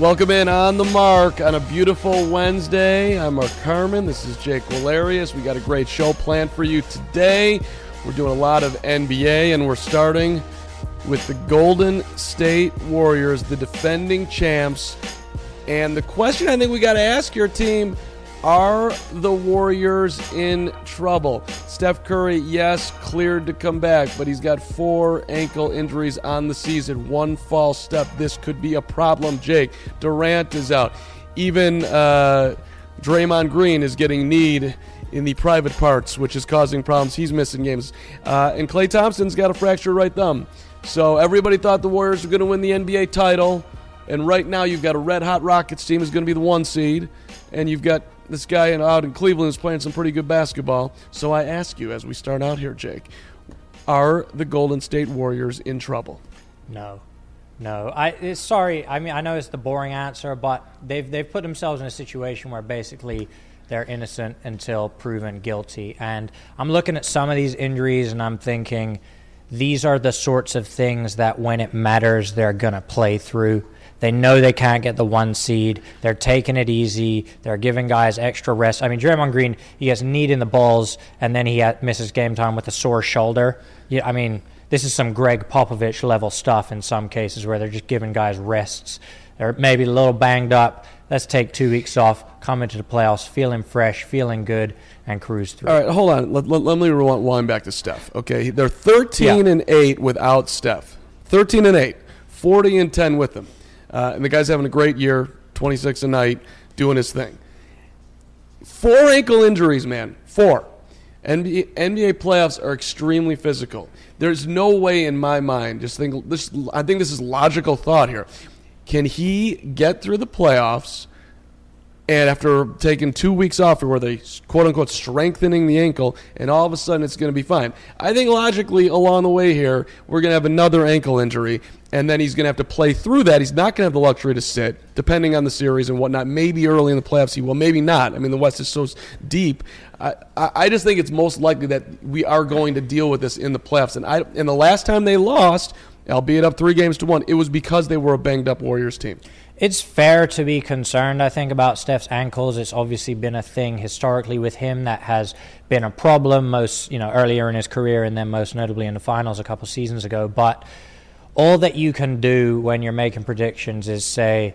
Welcome in on the mark on a beautiful Wednesday. I'm Mark Carman. This is Jake Walarius. We got a great show planned for you today. We're doing a lot of NBA, and we're starting with the Golden State Warriors, the defending champs. And the question I think we got to ask your team are the Warriors in trouble? Steph Curry, yes, cleared to come back, but he's got four ankle injuries on the season. One false step, this could be a problem. Jake, Durant is out. Even uh, Draymond Green is getting kneed in the private parts, which is causing problems. He's missing games. Uh, and Klay Thompson's got a fractured right thumb. So everybody thought the Warriors were going to win the NBA title. And right now you've got a red hot Rockets team is going to be the one seed. And you've got this guy out in Cleveland is playing some pretty good basketball. So I ask you as we start out here, Jake, are the Golden State Warriors in trouble? No. No, I sorry. I mean, I know it's the boring answer, but they've they've put themselves in a situation where basically they're innocent until proven guilty. And I'm looking at some of these injuries and I'm thinking these are the sorts of things that when it matters, they're going to play through. They know they can't get the one seed. They're taking it easy. They're giving guys extra rest. I mean, Draymond Green, he gets kneed in the balls and then he misses game time with a sore shoulder. Yeah, I mean, this is some Gregg Popovich level stuff in some cases where they're just giving guys rests. They're maybe a little banged up. Let's take two weeks off, come into the playoffs feeling fresh, feeling good, and cruise through. All right, hold on. Let, let, let me rewind back to Steph. Okay, they're 13 yeah. and 8 without Steph. 13 and 8, 40 and 10 with them. Uh, and the guy's having a great year, 26 a night, doing his thing. Four ankle injuries, man. Four. NBA, NBA playoffs are extremely physical. There's no way in my mind, just think this I think this is logical thought here. Can he get through the playoffs and after taking two weeks off where they quote unquote strengthening the ankle and all of a sudden it's going to be fine. I think logically along the way here we're going to have another ankle injury and then he's going to have to play through that. He's not going to have the luxury to sit depending on the series and whatnot. Maybe early in the playoffs he will maybe not. I mean the west is so deep. I, I just think it's most likely that we are going to deal with this in the playoffs. And I and the last time they lost albeit up three games to one it was because they were a banged up warriors team it's fair to be concerned, I think, about Steph's ankles. It's obviously been a thing historically with him that has been a problem most, you know, earlier in his career and then most notably in the finals a couple seasons ago. But all that you can do when you're making predictions is say,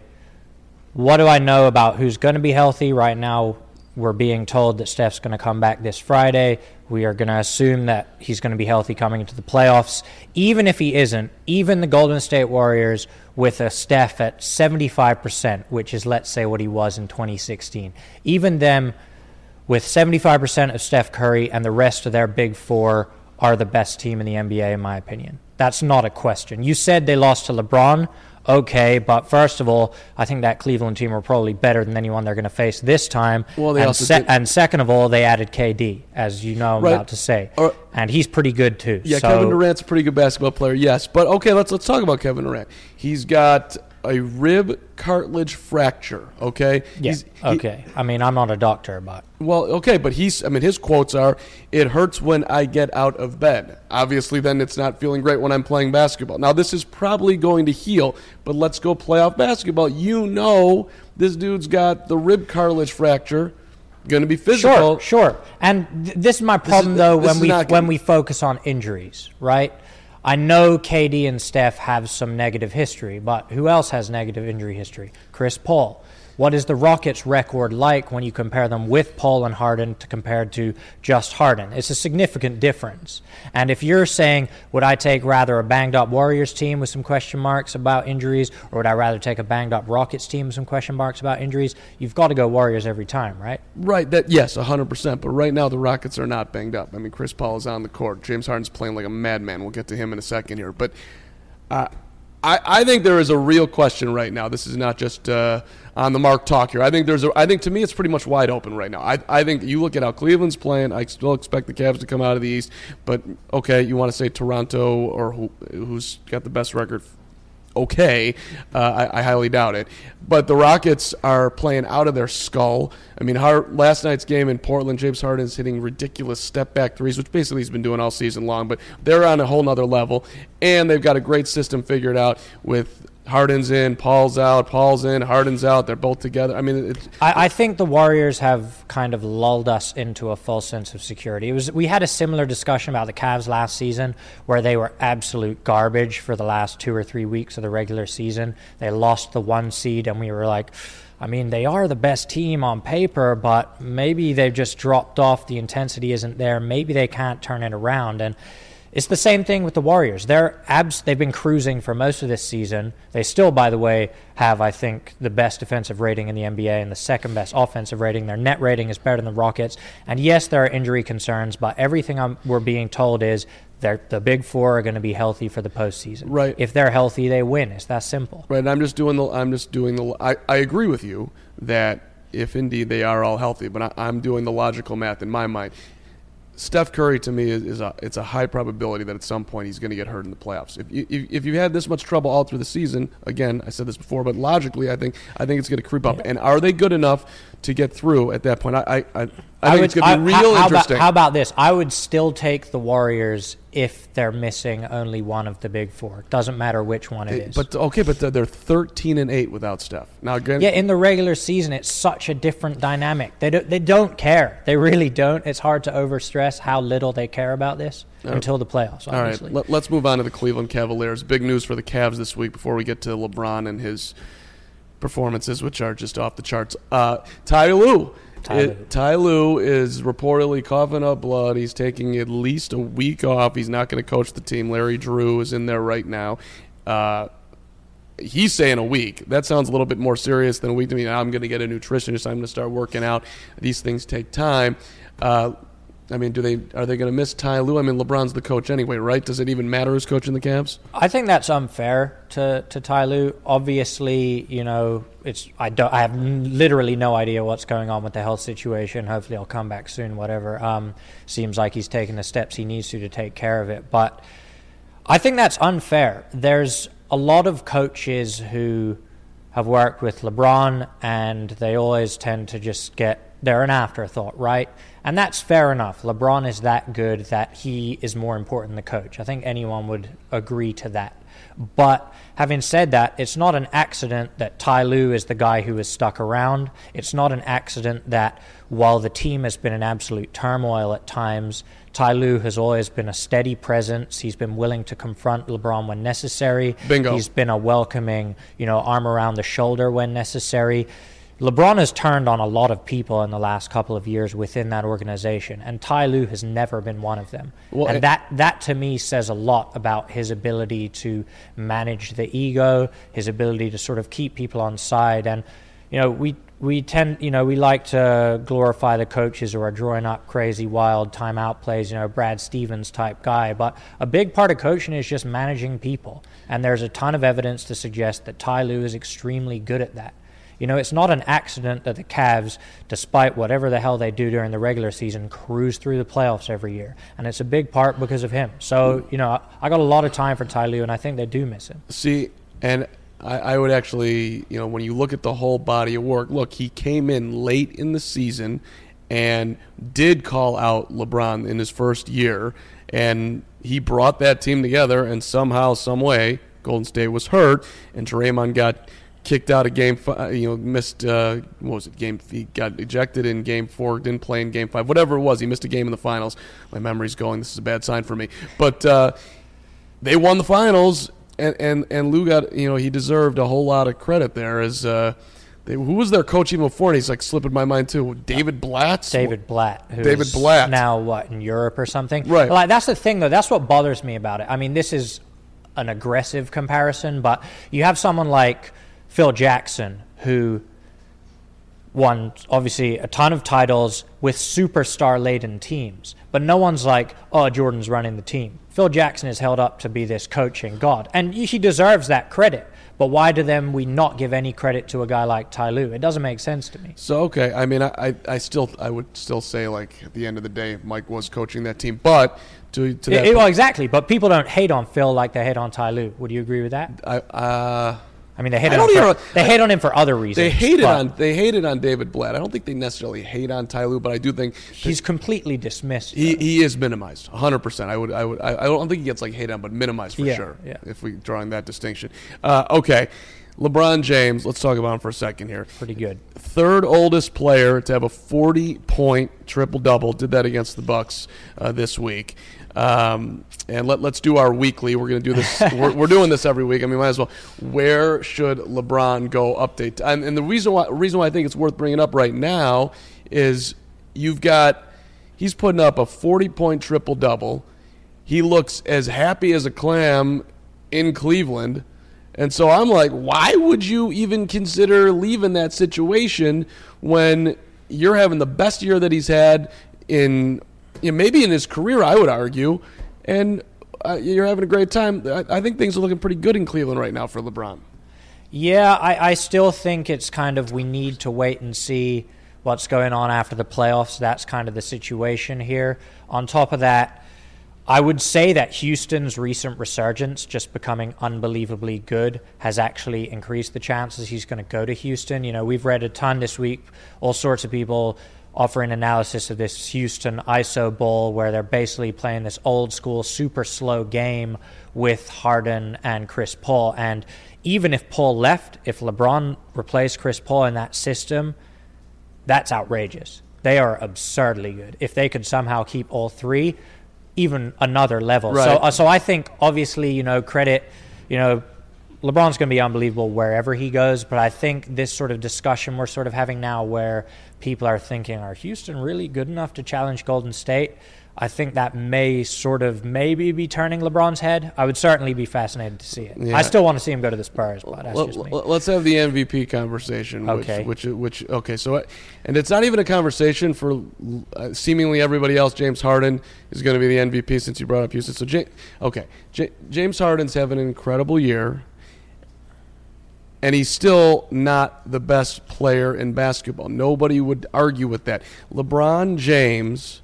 what do I know about who's going to be healthy right now? We're being told that Steph's going to come back this Friday. We are going to assume that he's going to be healthy coming into the playoffs. Even if he isn't, even the Golden State Warriors with a Steph at 75%, which is, let's say, what he was in 2016, even them with 75% of Steph Curry and the rest of their big four are the best team in the NBA, in my opinion. That's not a question. You said they lost to LeBron okay. But first of all, I think that Cleveland team are probably better than anyone they're going to face this time. Well, they and, also se- and second of all, they added KD, as you know I'm right. about to say, or, and he's pretty good too. Yeah, so. Kevin Durant's a pretty good basketball player. Yes, but okay, let's let's talk about Kevin Durant. He's got a rib cartilage fracture. Okay. Yeah. He's, okay. He, I mean, I'm not a doctor, but well, okay, but he's. I mean, his quotes are, "It hurts when I get out of bed." Obviously, then it's not feeling great when I'm playing basketball. Now, this is probably going to heal, but let's go playoff basketball. You know, this dude's got the rib cartilage fracture. going to be physical. Sure, sure. And th- this is my problem is- though when we when gonna- we focus on injuries, right? I know KD and Steph have some negative history, but who else has negative injury history? Chris Paul. What is the Rockets' record like when you compare them with Paul and Harden to compared to just Harden? It's a significant difference. And if you're saying, would I take rather a banged up Warriors team with some question marks about injuries, or would I rather take a banged up Rockets team with some question marks about injuries? You've got to go Warriors every time, right? Right. That yes, hundred percent. But right now the Rockets are not banged up. I mean, Chris Paul is on the court. James Harden's playing like a madman. We'll get to him in a second here. But uh, I, I think there is a real question right now. This is not just uh, on the mark talk here. I think there's a. I think to me it's pretty much wide open right now. I, I think you look at how Cleveland's playing. I still expect the Cavs to come out of the East. But okay, you want to say Toronto or who, who's got the best record? Okay. Uh, I, I highly doubt it. But the Rockets are playing out of their skull. I mean, Har- last night's game in Portland, James Harden is hitting ridiculous step back threes, which basically he's been doing all season long. But they're on a whole nother level, and they've got a great system figured out with. Harden's in, Paul's out, Paul's in, Harden's out. They're both together. I mean, it's, I, I think the Warriors have kind of lulled us into a false sense of security. It was we had a similar discussion about the Cavs last season, where they were absolute garbage for the last two or three weeks of the regular season. They lost the one seed, and we were like. I mean, they are the best team on paper, but maybe they've just dropped off. The intensity isn't there. Maybe they can't turn it around. And it's the same thing with the Warriors. They're abs- they've been cruising for most of this season. They still, by the way, have I think the best defensive rating in the NBA and the second best offensive rating. Their net rating is better than the Rockets. And yes, there are injury concerns, but everything I'm, we're being told is the big four are going to be healthy for the postseason. Right. If they're healthy, they win. It's that simple. Right, and I'm just doing the. I'm just doing the. I, I agree with you that if indeed they are all healthy, but I, I'm doing the logical math in my mind. Steph Curry to me is, is a it's a high probability that at some point he's going to get hurt in the playoffs. If you if, if you had this much trouble all through the season, again I said this before, but logically I think I think it's going to creep up. And are they good enough to get through at that point? I I, I, I think it's going to be real how, how interesting. About, how about this? I would still take the Warriors if they're missing only one of the big four. Doesn't matter which one it eh, is. but okay, but they're 13 and eight without Steph. Now again, Yeah, in the regular season, it's such a different dynamic. They don't, they don't care. They really don't. It's hard to overstress how little they care about this oh. until the playoffs, All right, obviously. let, us move on to the Cleveland Cavaliers. Big news for the Cavs this week before we get to LeBron and his performances, which are just off the charts. Uh, Ty Lue. Ty It- Ty Lue is reportedly coughing up blood. He's taking at least a week off. He's not going to coach the team. Larry Drew is in there right now. Uh, he's saying a week. That sounds a little bit more serious than a week to me. I'm going to get a nutritionist. I'm going to start working out. These things take time. Uh, I mean, do they are they going to miss Ty Lue? I mean, LeBron's the coach anyway, right? Does it even matter who's coaching the Cavs? I think that's unfair to to Ty Lue. Obviously, you know, it's I don't I have literally no idea what's going on with the health situation. Hopefully, I'll come back soon. Whatever. Um, seems like he's taking the steps he needs to to take care of it. But I think that's unfair. There's a lot of coaches who have worked with LeBron, and they always tend to just get they're an afterthought, right? And that's fair enough. LeBron is that good that he is more important than the coach. I think anyone would agree to that. But having said that, it's not an accident that Ty Lue is the guy who is stuck around. It's not an accident that while the team has been in absolute turmoil at times, Ty Lue has always been a steady presence. He's been willing to confront LeBron when necessary. Bingo. He's been a welcoming, you know, arm around the shoulder when necessary. LeBron has turned on a lot of people in the last couple of years within that organization, and Ty Lue has never been one of them. Well, and it- that that to me says a lot about his ability to manage the ego, his ability to sort of keep people on side, and you know we we tend you know we like to glorify the coaches who are drawing up crazy wild timeout plays, you know Brad Stevens type guy, but a big part of coaching is just managing people, and there's a ton of evidence to suggest that Ty Lue is extremely good at that. You know, it's not an accident that the Cavs, despite whatever the hell they do during the regular season, cruise through the playoffs every year. And it's a big part because of him. So, you know, I, got a lot of time for Ty Lue, and I think they do miss him. See, and I, I would actually, you know, when you look at the whole body of work, look, he came in late in the season and did call out LeBron in his first year, and he brought that team together, and somehow, some way, Golden State was hurt, and Draymond got kicked out of game five, you know, missed, uh, what was it, game, he got ejected in game four, didn't play in game five, whatever it was. He missed a game in the finals. My memory's going, this is a bad sign for me. But uh, they won the finals, and, and, and Lue got, you know, he deserved a whole lot of credit there as, uh, they, who was their coach even before? And he's like slipping my mind too. David Blatt. David Blatt. Who's David Blatt. Now what in Europe or something? Right. Like that's the thing though. That's what bothers me about it. I mean, this is an aggressive comparison, but you have someone like Phil Jackson who won obviously a ton of titles with superstar laden teams, but no one's like, oh, Jordan's running the team. Phil Jackson is held up to be this coaching god, and he deserves that credit. But why do then we not give any credit to a guy like Ty Lue? It doesn't make sense to me. So okay, I mean, I, I, still, I would still say like at the end of the day, Mike was coaching that team, but to to that, It- it- well, exactly. But people don't hate on Phil like they hate on Ty Lue. Would you agree with that? I, uh, I mean, they hate, on, don't for, they hate on him for other reasons. they hated but on they hated on David Blatt. I don't think they necessarily hate on Ty Lue, but I do think He's completely dismissed. he, though. he is minimized 100 percent i would i would I, I don't think he gets like hate on but minimized for Yeah, sure yeah. if we drawing that distinction uh, okay lebron james let's talk about him for a second here pretty good. third oldest player to have a 40 point triple double did that against the bucks uh, this week um, and let, let's do our weekly. We're going to do this we're, we're doing this every week. I mean might as well. Where should lebron go update? And, and the reason why reason why i think it's worth bringing up right now is you've got he's putting up a 40 point triple double he looks as happy as a clam in Cleveland. And so I'm like, why would you even consider leaving that situation when you're having the best year that he's had in you know, maybe in his career, I would argue, and uh, you're having a great time. I, I think things are looking pretty good in Cleveland right now for LeBron. Yeah, I, I still think it's kind of we need to wait and see what's going on after the playoffs. That's kind of the situation here. On top of that, I would say that Houston's recent resurgence, just becoming unbelievably good, has actually increased the chances he's going to go to Houston. You know, we've read a ton this week, all sorts of people offering analysis of this Houston ISO Bowl where they're basically playing this old school, super slow game with Harden and Chris Paul. And even if Paul left, if LeBron replaced Chris Paul in that system, that's outrageous. They are absurdly good. If they could somehow keep all three, even another level. So, uh, so I think obviously, you know, credit, you know, LeBron's going to be unbelievable wherever he goes. But I think this sort of discussion we're sort of having now, where people are thinking, are Houston really good enough to challenge Golden State? I think that may sort of maybe be turning LeBron's head. I would certainly be fascinated to see it. Yeah. I still want to see him go to the Spurs, but that's Let, just me. us have the MVP conversation. Okay. Which, which, which, okay. So, and it's not even a conversation for uh, seemingly everybody else. James Harden is going to be the MVP since you brought up Houston. So, okay, J- James Harden's having an incredible year, and he's still not the best player in basketball. Nobody would argue with that. LeBron James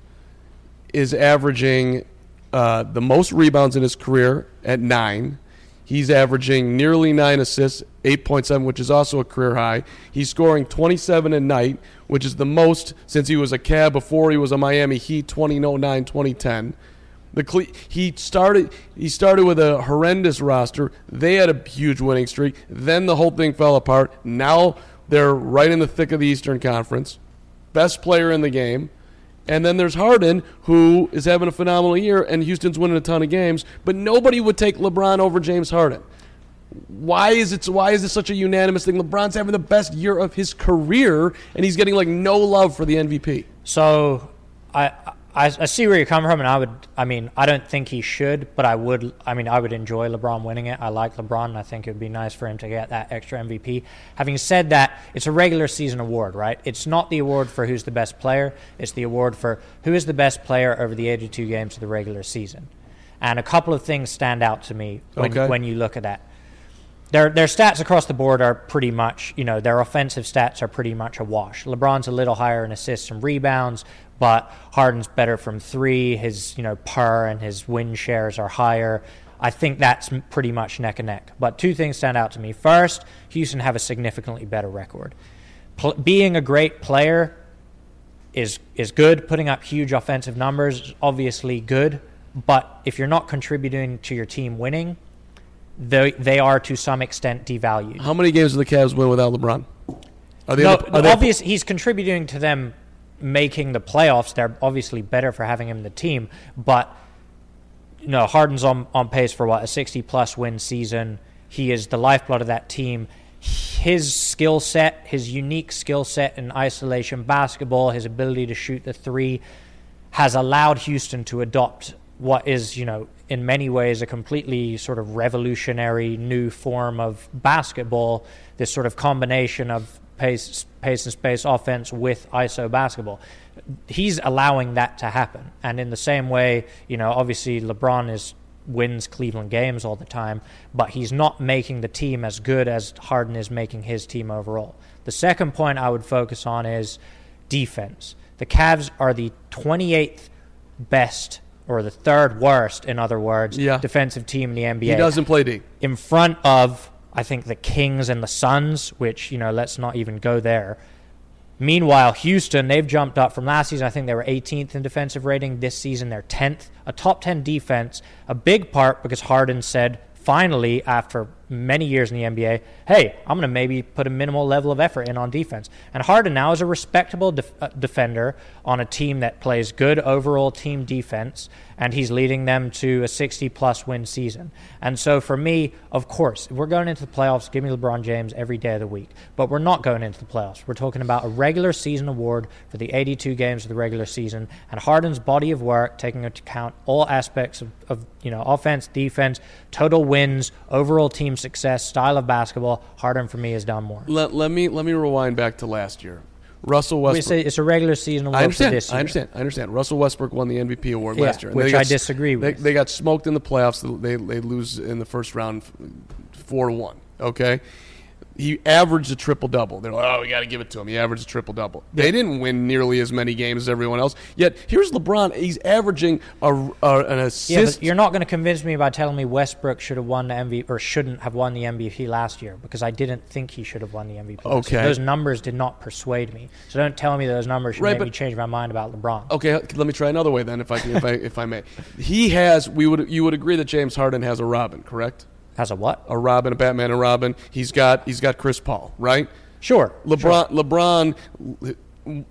is averaging uh, the most rebounds in his career at nine. He's averaging nearly nine assists, 8.7, which is also a career high. He's scoring 27 a night, which is the most since he was a Cav before he was a Miami Heat 2009 2010. The Cle- he started he started with a horrendous roster. They had a huge winning streak. Then the whole thing fell apart. Now they're right in the thick of the Eastern Conference. Best player in the game. And then there's Harden, who is having a phenomenal year, and Houston's winning a ton of games. But nobody would take LeBron over James Harden. Why is it? Why is this such a unanimous thing? LeBron's having the best year of his career, and he's getting like no love for the MVP. So I, I I see where you're coming from, and I would. I mean, I don't think he should, but I would. I mean, I would enjoy LeBron winning it. I like LeBron, and I think it would be nice for him to get that extra MVP. Having said that, it's a regular season award, right? It's not the award for who's the best player. It's the award for who is the best player over the 82 games of the regular season. And a couple of things stand out to me when, Okay. when you look at that their their stats across the board are pretty much, you know, their offensive stats are pretty much a wash. LeBron's a little higher in assists and rebounds, but Harden's better from three. His you know PER and his win shares are higher. I think that's pretty much neck and neck. But two things stand out to me. First, Houston have a significantly better record. Pl- being a great player is is good. Putting up huge offensive numbers is obviously good, but if you're not contributing to your team winning, they they are to some extent devalued. How many games do the Cavs win without LeBron? Are they? No, the- are they- obvious. He's contributing to them making the playoffs. They're obviously better for having him in the team, but you know, Harden's on on pace for what a sixty plus win season. He is the lifeblood of that team. His skill set, his unique skill set in isolation basketball, his ability to shoot the three, has allowed Houston to adopt what is, you know, in many ways a completely sort of revolutionary new form of basketball. This sort of combination of pace, pace and space offense with ISO basketball. He's allowing that to happen, and in the same way, you know, obviously LeBron is wins Cleveland games all the time, but he's not making the team as good as Harden is making his team overall. The second point I would focus on is defense. The Cavs are the 28th best, or the third worst, in other words, Yeah. defensive team in the NBA he doesn't play D. in front of I think the Kings and the Suns, which you know, let's not even go there. Meanwhile, Houston, they've jumped up from last season. I think they were 18th in defensive rating. This season, they're 10th, a top 10 defense. A big part because Harden said, finally, after many years in the NBA, hey, I'm going to maybe put a minimal level of effort in on defense. And Harden now is a respectable def- uh, defender on a team that plays good overall team defense, and he's leading them to a 60 plus win season. And so for me, of course, we're going into the playoffs, give me LeBron James every day of the week. But we're not going into the playoffs. We're talking about a regular season award for the 82 games of the regular season, and Harden's body of work, taking into account all aspects of, of you know offense, defense, total wins, overall team success, style of basketball. Harden for me has done more. Let, let me let me rewind back to last year. Russell We Westbrook. say it's a regular season award I understand. this year. I understand. I understand. Russell Westbrook won the MVP award Yeah, last year, which they got I disagree They, with. they got smoked in the playoffs. They they lose in the first round, four one. Okay, he averaged a triple double. They're like, oh, we got to give it to him. He averaged a triple double. They didn't win nearly as many games as everyone else. Yet here's LeBron. He's averaging a, a an Yeah, assist. but you're not going to convince me by telling me Westbrook should have won the MVP or shouldn't have won the MVP last year because I didn't think he should have won the MVP. Okay. those numbers did not persuade me. So don't tell me those numbers should Right, make me change my mind about LeBron. Okay, let me try another way then, if I can, if I if I may. He has. We would you would agree that James Harden has a Robin, correct? As a what? A Robin, a Batman, and Robin. He's got he's got Chris Paul, right? Sure. LeBron, LeBron,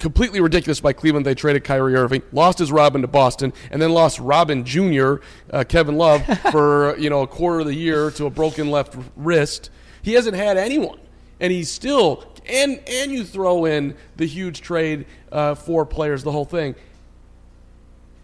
completely ridiculous by Cleveland. They traded Kyrie Irving, lost his Robin to Boston, and then lost Robin Jr. Uh, Kevin Love for you know a quarter of the year to a broken left wrist. He hasn't had anyone, and he's still and and you throw in the huge trade uh, for players, the whole thing.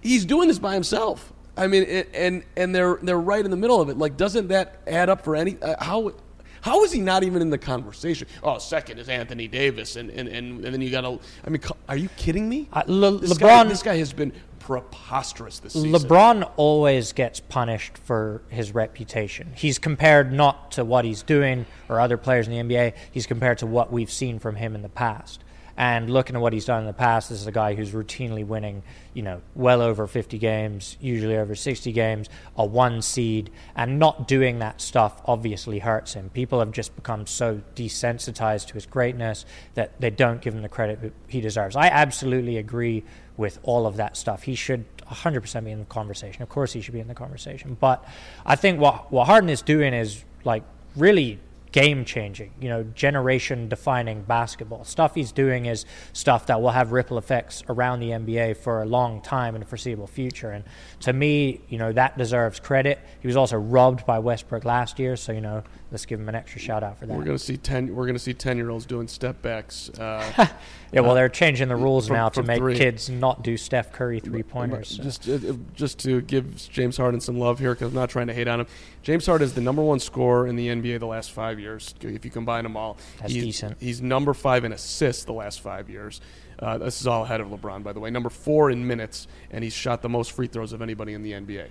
He's doing this by himself. I mean, it, and and they're they're right in the middle of it. Like, doesn't that add up for any? Uh, how how is he not even in the conversation? Oh, second is Anthony Davis, and and, and, and then you got to. I mean, are you kidding me? Uh, Le- this LeBron- guy, this guy has been preposterous this season. LeBron always gets punished for his reputation. He's compared not to what he's doing or other players in the NBA, he's compared to what we've seen from him in the past. And looking at what he's done in the past, this is a guy who's routinely winning, you know, well over 50 games, usually over 60 games, a one seed, and not doing that stuff obviously hurts him. People have just become so desensitized to his greatness that they don't give him the credit he deserves. I absolutely agree with all of that stuff. He should 100% be in the conversation. Of course, he should be in the conversation. But I think what what Harden is doing is like really game changing, you know, generation defining basketball. Stuff he's doing is stuff that will have ripple effects around the NBA for a long time in the foreseeable future. And to me, you know, that deserves credit. He was also robbed by Westbrook last year, so you know, let's give him an extra shout out for that. We're gonna see ten. We're gonna see ten year olds doing step backs. Uh, yeah, well, they're changing the rules from- now to make three. kids not do Steph Curry three pointers. Just, uh, just to give James Harden some love here, because I'm not trying to hate on him. James Harden is the number one scorer in the NBA the last five years. If you combine them all, That's he's, decent. He's number five in assists the last five years. Uh, this is all ahead of LeBron, by the way. Number four in minutes, and he's shot the most free throws of anybody in the NBA.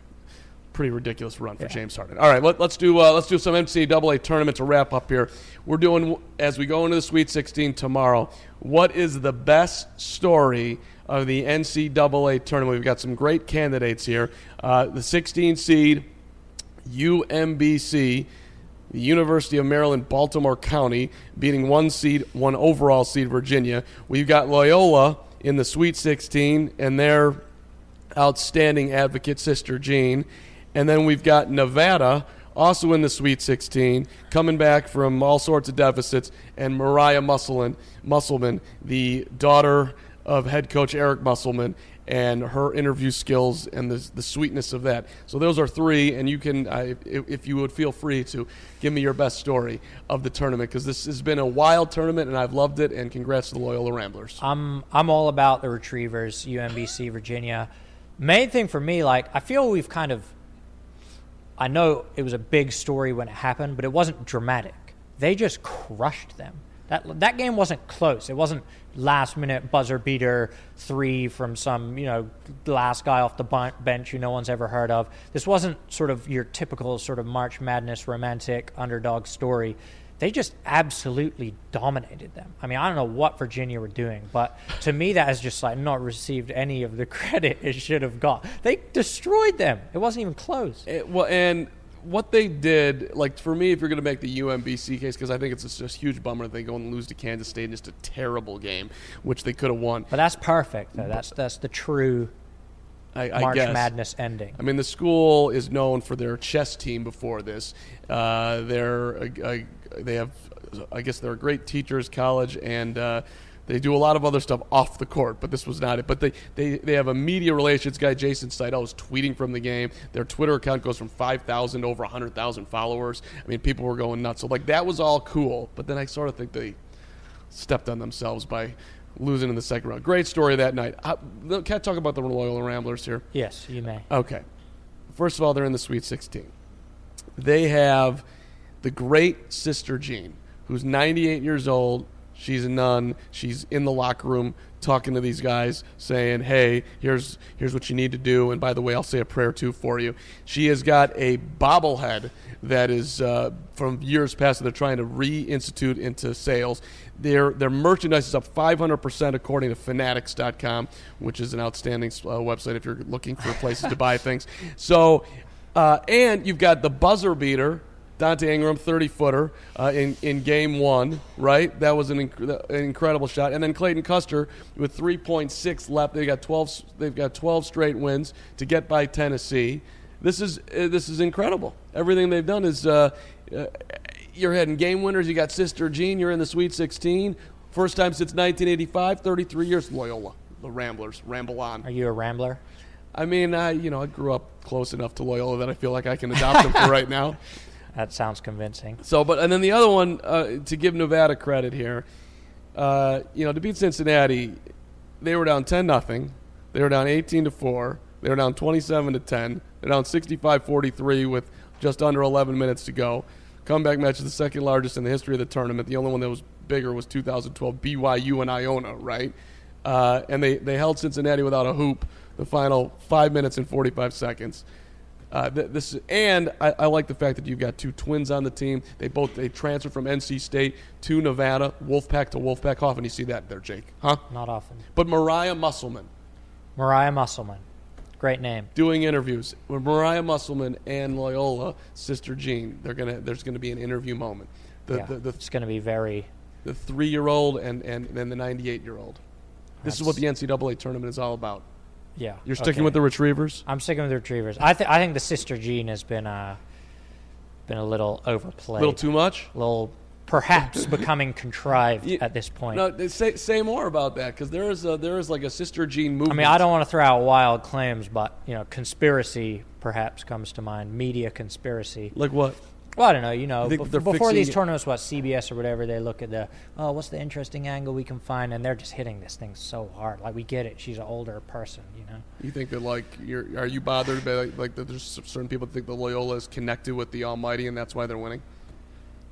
Pretty ridiculous run for Yeah. James Harden. All right, let, us do uh, let's do some NCAA tournament to wrap up here. We're doing as we go into the Sweet 16 tomorrow. What is the best story of the NCAA tournament? We've got some great candidates here. Uh, the 16 seed UMBC, the University of Maryland, Baltimore County, beating one seed, one overall seed, Virginia. We've got Loyola in the Sweet 16, and their outstanding advocate, Sister Jean. And then we've got Nevada also in the Sweet 16, coming back from all sorts of deficits, and Mariah Musselman, Musselman the daughter of head coach Eric Musselman, and her interview skills and the, the sweetness of that. So those are three, and you can, if, if you would feel free to give me your best story of the tournament, because this has been a wild tournament, and I've loved it. And congrats to the Loyola Ramblers. I'm I'm all about the Retrievers, UMBC, Virginia. Main thing for me, like I feel we've kind of. I know it was a big story when it happened, but it wasn't dramatic. They just crushed them. That that game wasn't close. It wasn't last minute buzzer beater three from some you know last guy off the bench who no one's ever heard of. This wasn't sort of your typical sort of March Madness romantic underdog story. They just absolutely dominated them. I mean, I don't know what Virginia were doing, but to me, that has just like not received any of the credit it should have got. They destroyed them. It wasn't even close. It, well, and what they did, like for me, if you're going to make the UMBC case, because I think it's just a huge bummer that they go and lose to Kansas State in just a terrible game, which they could have won. But that's perfect, though. That's that's the true I, I March guess. Madness ending. I mean, the school is known for their chess team. Before this, uh, they're uh, they have, I guess, they're a great teachers college and. Uh, they do a lot of other stuff off the court, but this was not it. But they, they, they have a media relations guy, Jason Seidel, is tweeting from the game. Their Twitter account goes from 5,000 to over 100,000 followers. I mean, people were going nuts. So, like, that was all cool. But then I sort of think they stepped on themselves by losing in the second round. Great story that night. Uh, I, can I talk about the Loyola Ramblers here? Yes, you may. Okay. First of all, they're in the Sweet 16. They have the great Sister Jean, who's 98 years old, She's a nun. She's in the locker room talking to these guys, saying, "Hey, here's here's what you need to do." And by the way, I'll say a prayer too for you. She has got a bobblehead that is uh, from years past that they're trying to reinstitute into sales. Their their merchandise is up 500 percent according to Fanatics.com, which is an outstanding uh, website if you're looking for places to buy things. So, uh, and you've got the buzzer beater Donte Ingram, 30 footer uh, in, in game one, right? That was an, inc- an, incredible shot. And then Clayton Custer with 3.6 left. They got 12, they've got 12 straight wins to get by Tennessee. This is, uh, this is incredible. Everything they've done is uh, uh, you're heading game winners. You got Sister Jean, you're in the Sweet 16. First time since 1985, 33 years. Loyola, the Ramblers, ramble on. Are you a Rambler? I mean, I, you know, I grew up close enough to Loyola that I feel like I can adopt them for right now. That sounds convincing. So, but and then the other one uh, to give Nevada credit here, uh, you know, to beat Cincinnati, they were down ten nothing. They were down eighteen to four. They were down twenty seven to ten. They're down 65-43 with just under eleven minutes to go. Comeback match is the second largest in the history of the tournament. The only one that was bigger was 2012 BYU and Iona, right? Uh, and they, they held Cincinnati without a hoop the final five minutes and 45 seconds. Uh, this and I, I, like the fact that you've got two twins on the team. They both they transferred from NC State to Nevada, Wolfpack to Wolfpack. How often you see that there, Jake? Huh? Not often. But Mariah Musselman. Mariah Musselman. Great name. Doing interviews with Mariah Musselman and Loyola, Sister Jean. They're gonna. There's gonna be an interview moment. The, yeah, the, the, it's gonna be very. The three-year-old and and then the 98-year-old. This is what the NCAA tournament is all about. Yeah. You're sticking okay. with the retrievers. I'm sticking with the retrievers. I think I think the sister Jean has been uh been a little overplayed. A little too much. A little perhaps becoming contrived at this point. No, say, say more about that because there is a, there is like a sister Jean movement. I mean, I don't want to throw out wild claims, but you know, conspiracy perhaps comes to mind. Media conspiracy. Like what? Well, I don't know. You know, before these tournaments, what CBS or whatever, they look at the oh, what's the interesting angle we can find, and they're just hitting this thing so hard. Like we get it. She's an older person, you know. You think that like you're are you bothered by like, like that? There's certain people that think the Loyola is connected with the Almighty, and that's why they're winning.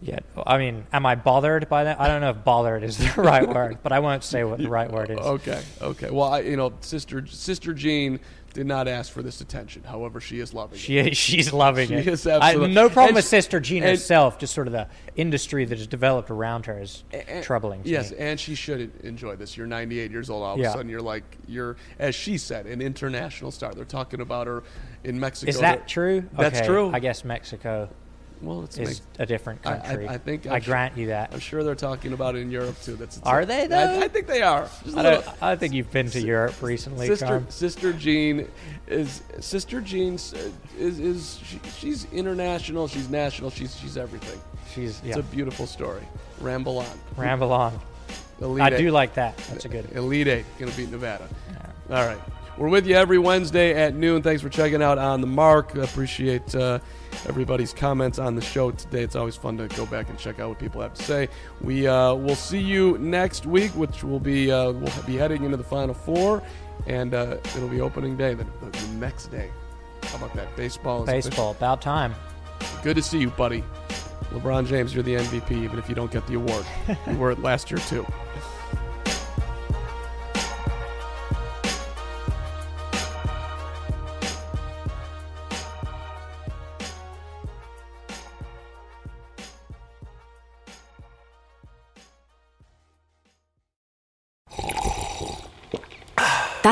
Yeah, I mean, am I bothered by that? I don't know if bothered is the right word, but I won't say what the right word is. Okay, okay. Well, I, you know, sister Sister Jean did not ask for this attention. However, she is loving she, it. She's loving she it. Is absolutely. I, no problem with Sister Jean herself. Just sort of the industry that has developed around her is and, troubling. yes, me. and she should enjoy this. You're 98 years old. All of yeah. a sudden, you're like you're, as she said, an international star. They're talking about her in Mexico. Is that true? That's okay, true. I guess Mexico. Well, it's is a different I- I- country. I think I I'm sure- grant you that. I'm sure they're talking about it in Europe too. That's it's Are a- they, I, though? I think they are. Little- I think you've been to Europe recently, Sister Carm. Sister Jean is Sister Jean is is she, she's international. She's national. She's she's everything. She's It's yeah. a beautiful story. Ramble on. Ramble on. Elite I Eight. do like that. That's a good. Elite Eight going to beat Nevada. All right. We're with you every Wednesday at noon. Thanks for checking out On the Mark. Appreciate uh, everybody's comments on the show today. It's always fun to go back and check out what people have to say. We uh, will see you next week, which will be uh, we'll be heading into the Final Four, and uh, it'll be opening day the, the, next day. How about that? Baseball is official. Baseball, about time. Good to see you, buddy. LeBron James, you're the MVP, even if you don't get the award. you were it last year too.